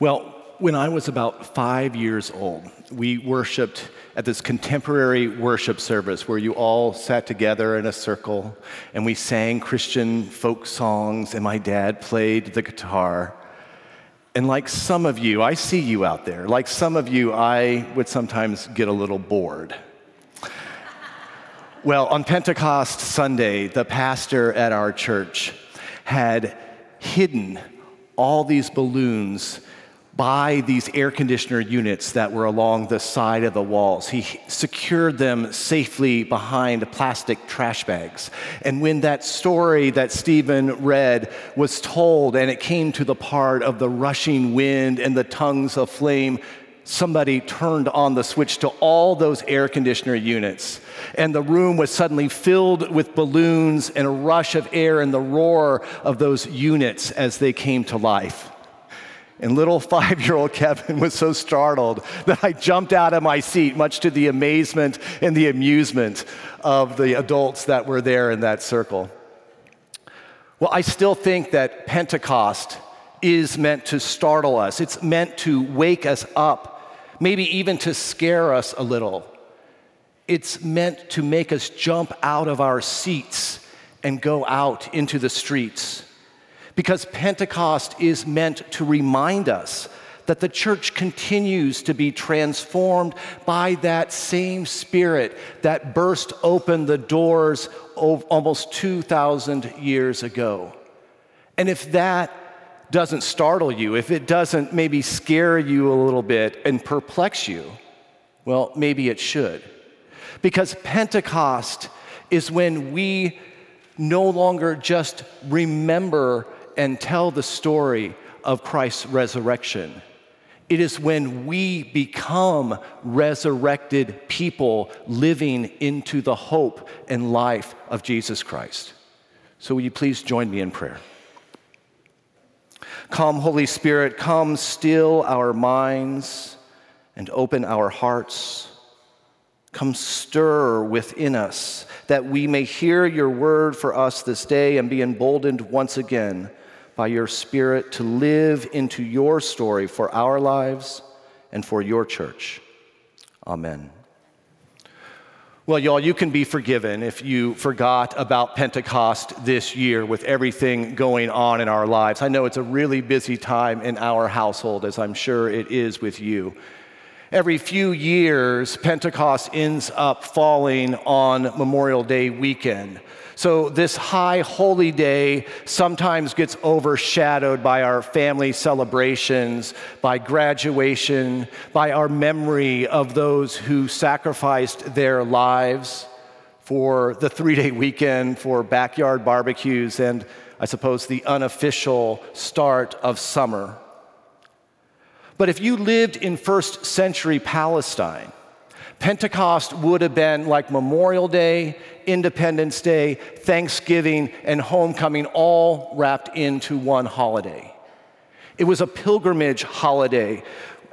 Well, when I was about five years old, we worshiped at this contemporary worship service where you all sat together in a circle and we sang Christian folk songs, and my dad played the guitar. And like some of you, I see you out there, like some of you, I would sometimes get a little bored. well, on Pentecost Sunday, the pastor at our church had hidden all these balloons by these air conditioner units that were along the side of the walls. He secured them safely behind plastic trash bags. And when that story that Stephen read was told and it came to the part of the rushing wind and the tongues of flame, somebody turned on the switch to all those air conditioner units. And the room was suddenly filled with balloons and a rush of air and the roar of those units as they came to life. And little five year old Kevin was so startled that I jumped out of my seat, much to the amazement and the amusement of the adults that were there in that circle. Well, I still think that Pentecost is meant to startle us, it's meant to wake us up, maybe even to scare us a little. It's meant to make us jump out of our seats and go out into the streets because Pentecost is meant to remind us that the church continues to be transformed by that same spirit that burst open the doors almost 2,000 years ago. And if that doesn't startle you, if it doesn't maybe scare you a little bit and perplex you, well, maybe it should. Because Pentecost is when we no longer just remember and tell the story of Christ's resurrection. It is when we become resurrected people living into the hope and life of Jesus Christ. So, will you please join me in prayer? Come, Holy Spirit, come still our minds and open our hearts. Come stir within us that we may hear your word for us this day and be emboldened once again by your Spirit to live into your story for our lives and for your church. Amen. Well, y'all, you can be forgiven if you forgot about Pentecost this year with everything going on in our lives. I know it's a really busy time in our household, as I'm sure it is with you. Every few years, Pentecost ends up falling on Memorial Day weekend. So, this high holy day sometimes gets overshadowed by our family celebrations, by graduation, by our memory of those who sacrificed their lives for the three day weekend, for backyard barbecues, and I suppose the unofficial start of summer. But if you lived in first century Palestine, Pentecost would have been like Memorial Day, Independence Day, Thanksgiving, and homecoming all wrapped into one holiday. It was a pilgrimage holiday,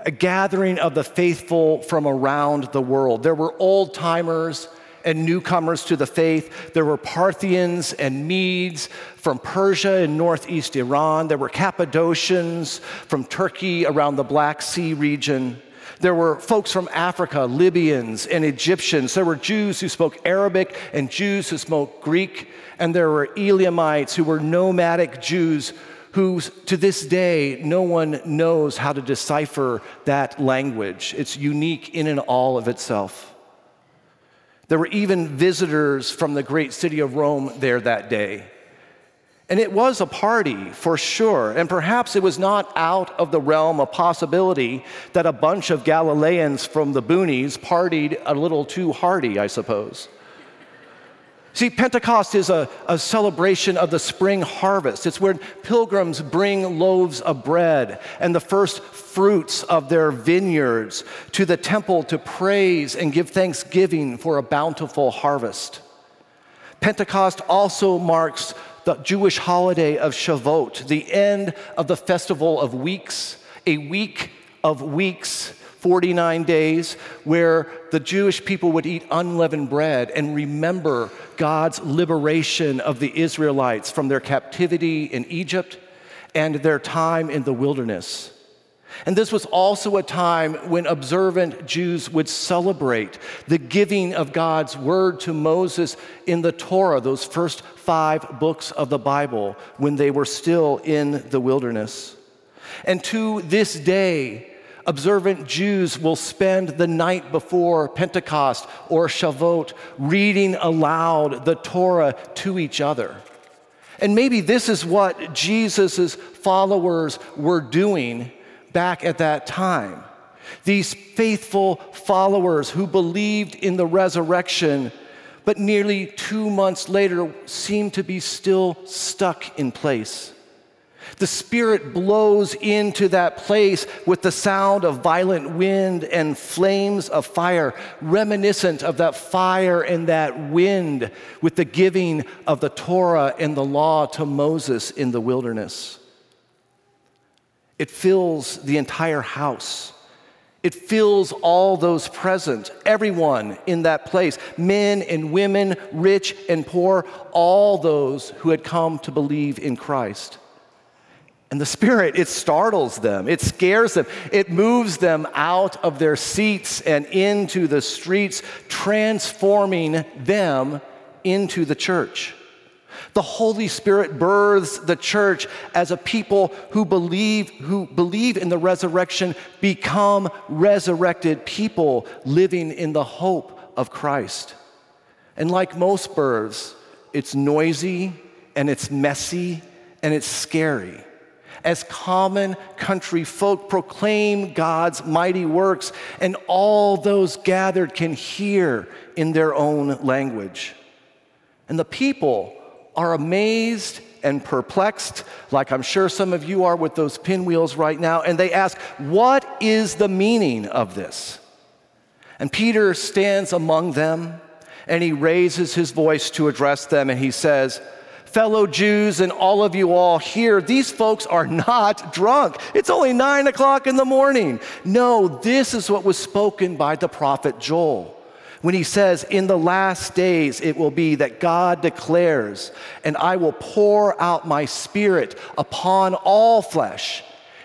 a gathering of the faithful from around the world. There were old timers and newcomers to the faith. There were Parthians and Medes from Persia and northeast Iran. There were Cappadocians from Turkey around the Black Sea region. There were folks from Africa, Libyans and Egyptians. There were Jews who spoke Arabic and Jews who spoke Greek. And there were Elamites who were nomadic Jews who, to this day, no one knows how to decipher that language. It's unique in and all of itself. There were even visitors from the great city of Rome there that day. And it was a party for sure. And perhaps it was not out of the realm of possibility that a bunch of Galileans from the boonies partied a little too hardy, I suppose. See, Pentecost is a, a, celebration of the spring harvest. It's where pilgrims bring loaves of bread and the first fruits of their vineyards to the temple to praise and give thanksgiving for a bountiful harvest. Pentecost also marks the Jewish holiday of Shavuot, the end of the festival of weeks, a week of weeks 49 days where the Jewish people would eat unleavened bread and remember God's liberation of the Israelites from their captivity in Egypt and their time in the wilderness. And this was also a time when observant Jews would celebrate the giving of God's word to Moses in the Torah, those first five books of the Bible, when they were still in the wilderness. And to this day, observant Jews will spend the night before Pentecost or Shavuot reading aloud the Torah to each other. And maybe this is what Jesus' followers were doing back at that time. These faithful followers who believed in the resurrection, but nearly two months later seemed to be still stuck in place. The Spirit blows into that place with the sound of violent wind and flames of fire, reminiscent of that fire and that wind with the giving of the Torah and the law to Moses in the wilderness. It fills the entire house. It fills all those present, everyone in that place men and women, rich and poor, all those who had come to believe in Christ. And the Spirit, it startles them, it scares them, it moves them out of their seats and into the streets, transforming them into the church. The Holy Spirit births the church as a people who believe, who believe in the resurrection, become resurrected people living in the hope of Christ. And like most births, it's noisy and it's messy and it's scary as common country folk proclaim God's mighty works, and all those gathered can hear in their own language. And the people are amazed and perplexed, like I'm sure some of you are with those pinwheels right now, and they ask, What is the meaning of this? And Peter stands among them and he raises his voice to address them and he says, fellow Jews and all of you all here, these folks are not drunk. It's only nine o'clock in the morning. No, this is what was spoken by the prophet Joel when he says, In the last days it will be that God declares, and I will pour out my spirit upon all flesh,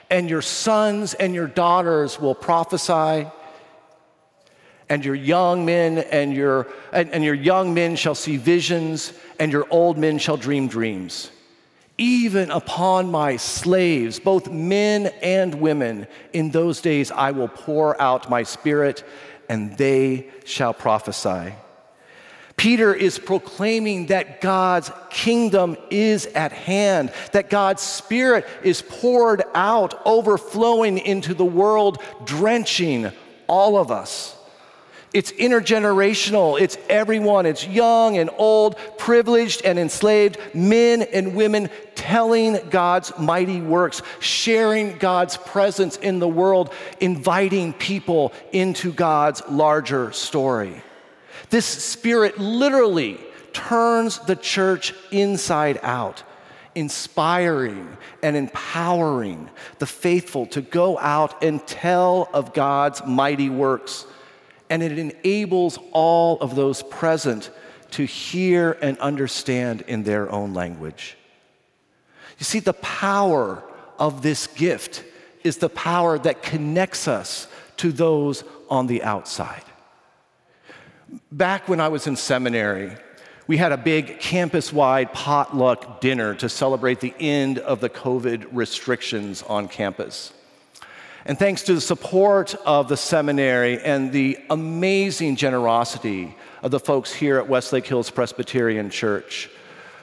and your sons and your daughters will prophesy and your young men and your and, and, your young men shall see visions and your old men shall dream dreams even upon my slaves both men and women in those days i will pour out my spirit and they shall prophesy Peter is proclaiming that God's kingdom is at hand, that God's Spirit is poured out, overflowing into the world, drenching all of us. It's intergenerational. It's everyone. It's young and old, privileged and enslaved, men and women telling God's mighty works, sharing God's presence in the world, inviting people into God's larger story. This spirit literally turns the church inside out inspiring and empowering the faithful to go out and tell of God's mighty works and it enables all of those present to hear and understand in their own language. You see, the power of this gift is the power that connects us to those on the outside. Back when I was in seminary, we had a big campus wide potluck dinner to celebrate the end of the COVID restrictions on campus. And thanks to the support of the seminary and the amazing generosity of the folks here at Westlake Hills Presbyterian Church,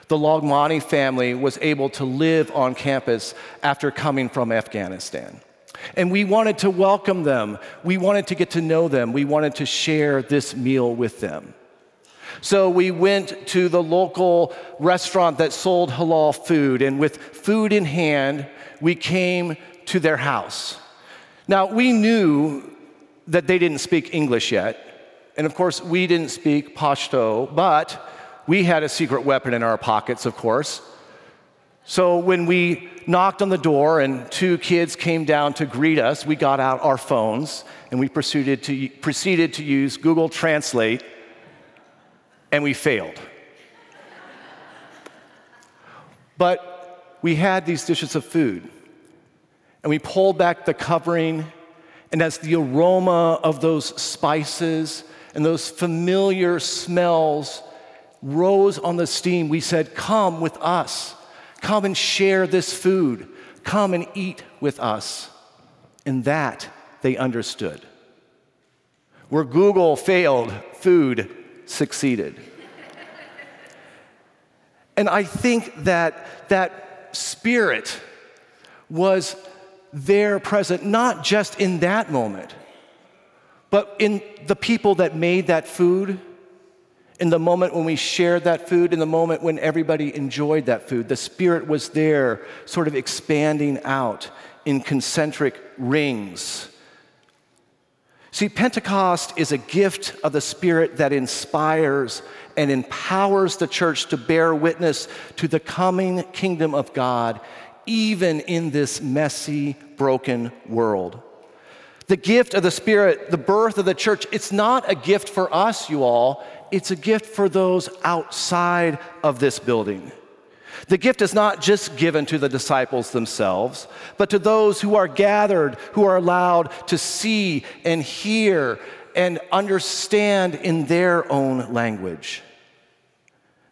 the Logmani family was able to live on campus after coming from Afghanistan. And we wanted to welcome them. We wanted to get to know them. We wanted to share this meal with them. So we went to the local restaurant that sold halal food, and with food in hand, we came to their house. Now, we knew that they didn't speak English yet. And of course, we didn't speak Pashto, but we had a secret weapon in our pockets, of course. So when we knocked on the door and two kids came down to greet us, we got out our phones and we proceeded to, proceeded to use Google Translate, and we failed. but we had these dishes of food. And we pulled back the covering, and as the aroma of those spices and those familiar smells rose on the steam, we said, Come with us. Come and share this food. Come and eat with us. And that they understood. Where Google failed, food succeeded. and I think that that spirit was there present, not just in that moment, but in the people that made that food, in the moment when we shared that food, in the moment when everybody enjoyed that food. The Spirit was there, sort of expanding out in concentric rings. See, Pentecost is a gift of the Spirit that inspires and empowers the church to bear witness to the coming kingdom of God, even in this messy, broken world. The gift of the Spirit, the birth of the church, it's not a gift for us, you all. It's a gift for those outside of this building. The gift is not just given to the disciples themselves, but to those who are gathered, who are allowed to see and hear and understand in their own language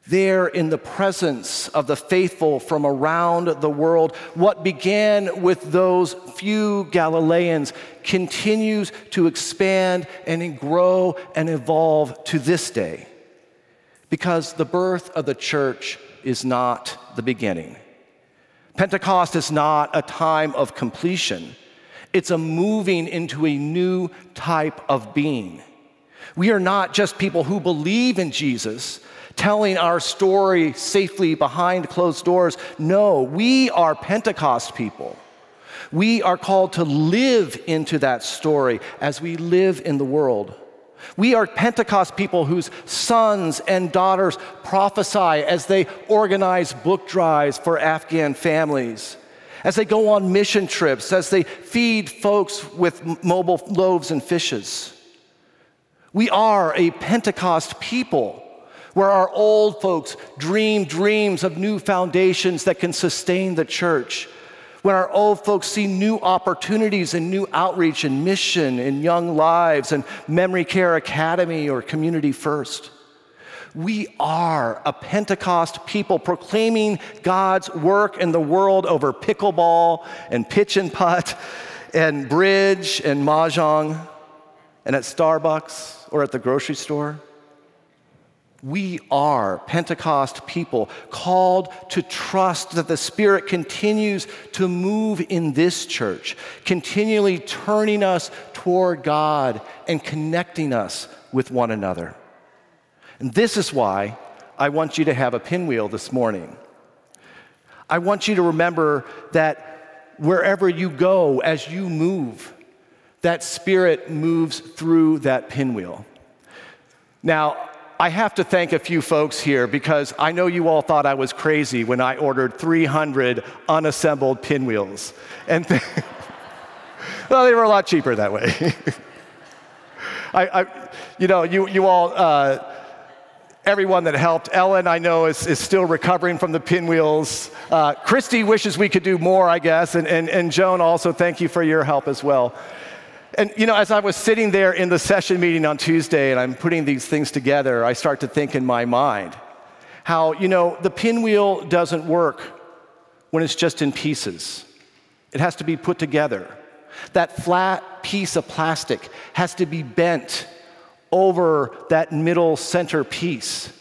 there in the presence of the faithful from around the world. What began with those few Galileans continues to expand and grow and evolve to this day because the birth of the church is not the beginning. Pentecost is not a time of completion. It's a moving into a new type of being. We are not just people who believe in Jesus, telling our story safely behind closed doors. No, we are Pentecost people. We are called to live into that story as we live in the world. We are Pentecost people whose sons and daughters prophesy as they organize book drives for Afghan families, as they go on mission trips, as they feed folks with mobile loaves and fishes. We are a Pentecost people where our old folks dream dreams of new foundations that can sustain the church, when our old folks see new opportunities and new outreach and mission in young lives and Memory Care Academy or Community First. We are a Pentecost people proclaiming God's work in the world over pickleball and pitch and putt and bridge and mahjong and at Starbucks or at the grocery store. We are Pentecost people called to trust that the Spirit continues to move in this church, continually turning us toward God and connecting us with one another. And this is why I want you to have a pinwheel this morning. I want you to remember that wherever you go, as you move, that Spirit moves through that pinwheel. Now, I have to thank a few folks here because I know you all thought I was crazy when I ordered 300 unassembled pinwheels. And th- well, they were a lot cheaper that way. I, I, you know, you, you all, uh, everyone that helped. Ellen, I know, is, is still recovering from the pinwheels. Uh, Christy wishes we could do more, I guess. And, and, and Joan, also, thank you for your help as well. And you know, as I was sitting there in the session meeting on Tuesday and I'm putting these things together, I start to think in my mind how, you know, the pinwheel doesn't work when it's just in pieces. It has to be put together. That flat piece of plastic has to be bent over that middle center piece.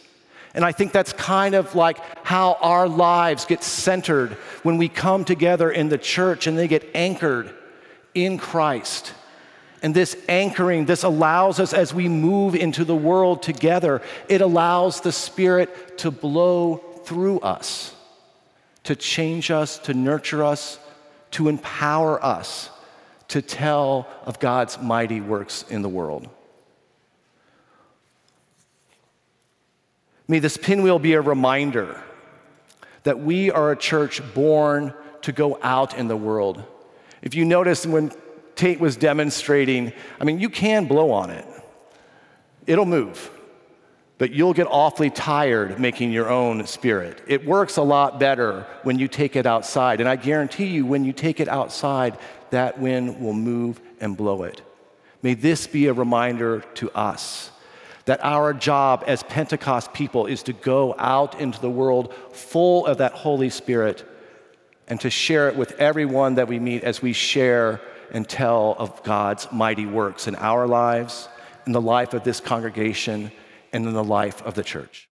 And I think that's kind of like how our lives get centered when we come together in the church and they get anchored in Christ. And this anchoring, this allows us as we move into the world together, it allows the Spirit to blow through us, to change us, to nurture us, to empower us to tell of God's mighty works in the world. May this pinwheel be a reminder that we are a church born to go out in the world. If you notice when Tate was demonstrating, I mean, you can blow on it, it'll move. but you'll get awfully tired making your own spirit. It works a lot better when you take it outside. And I guarantee you, when you take it outside, that wind will move and blow it. May this be a reminder to us that our job as Pentecost people is to go out into the world full of that Holy Spirit and to share it with everyone that we meet as we share and tell of God's mighty works in our lives, in the life of this congregation, and in the life of the church.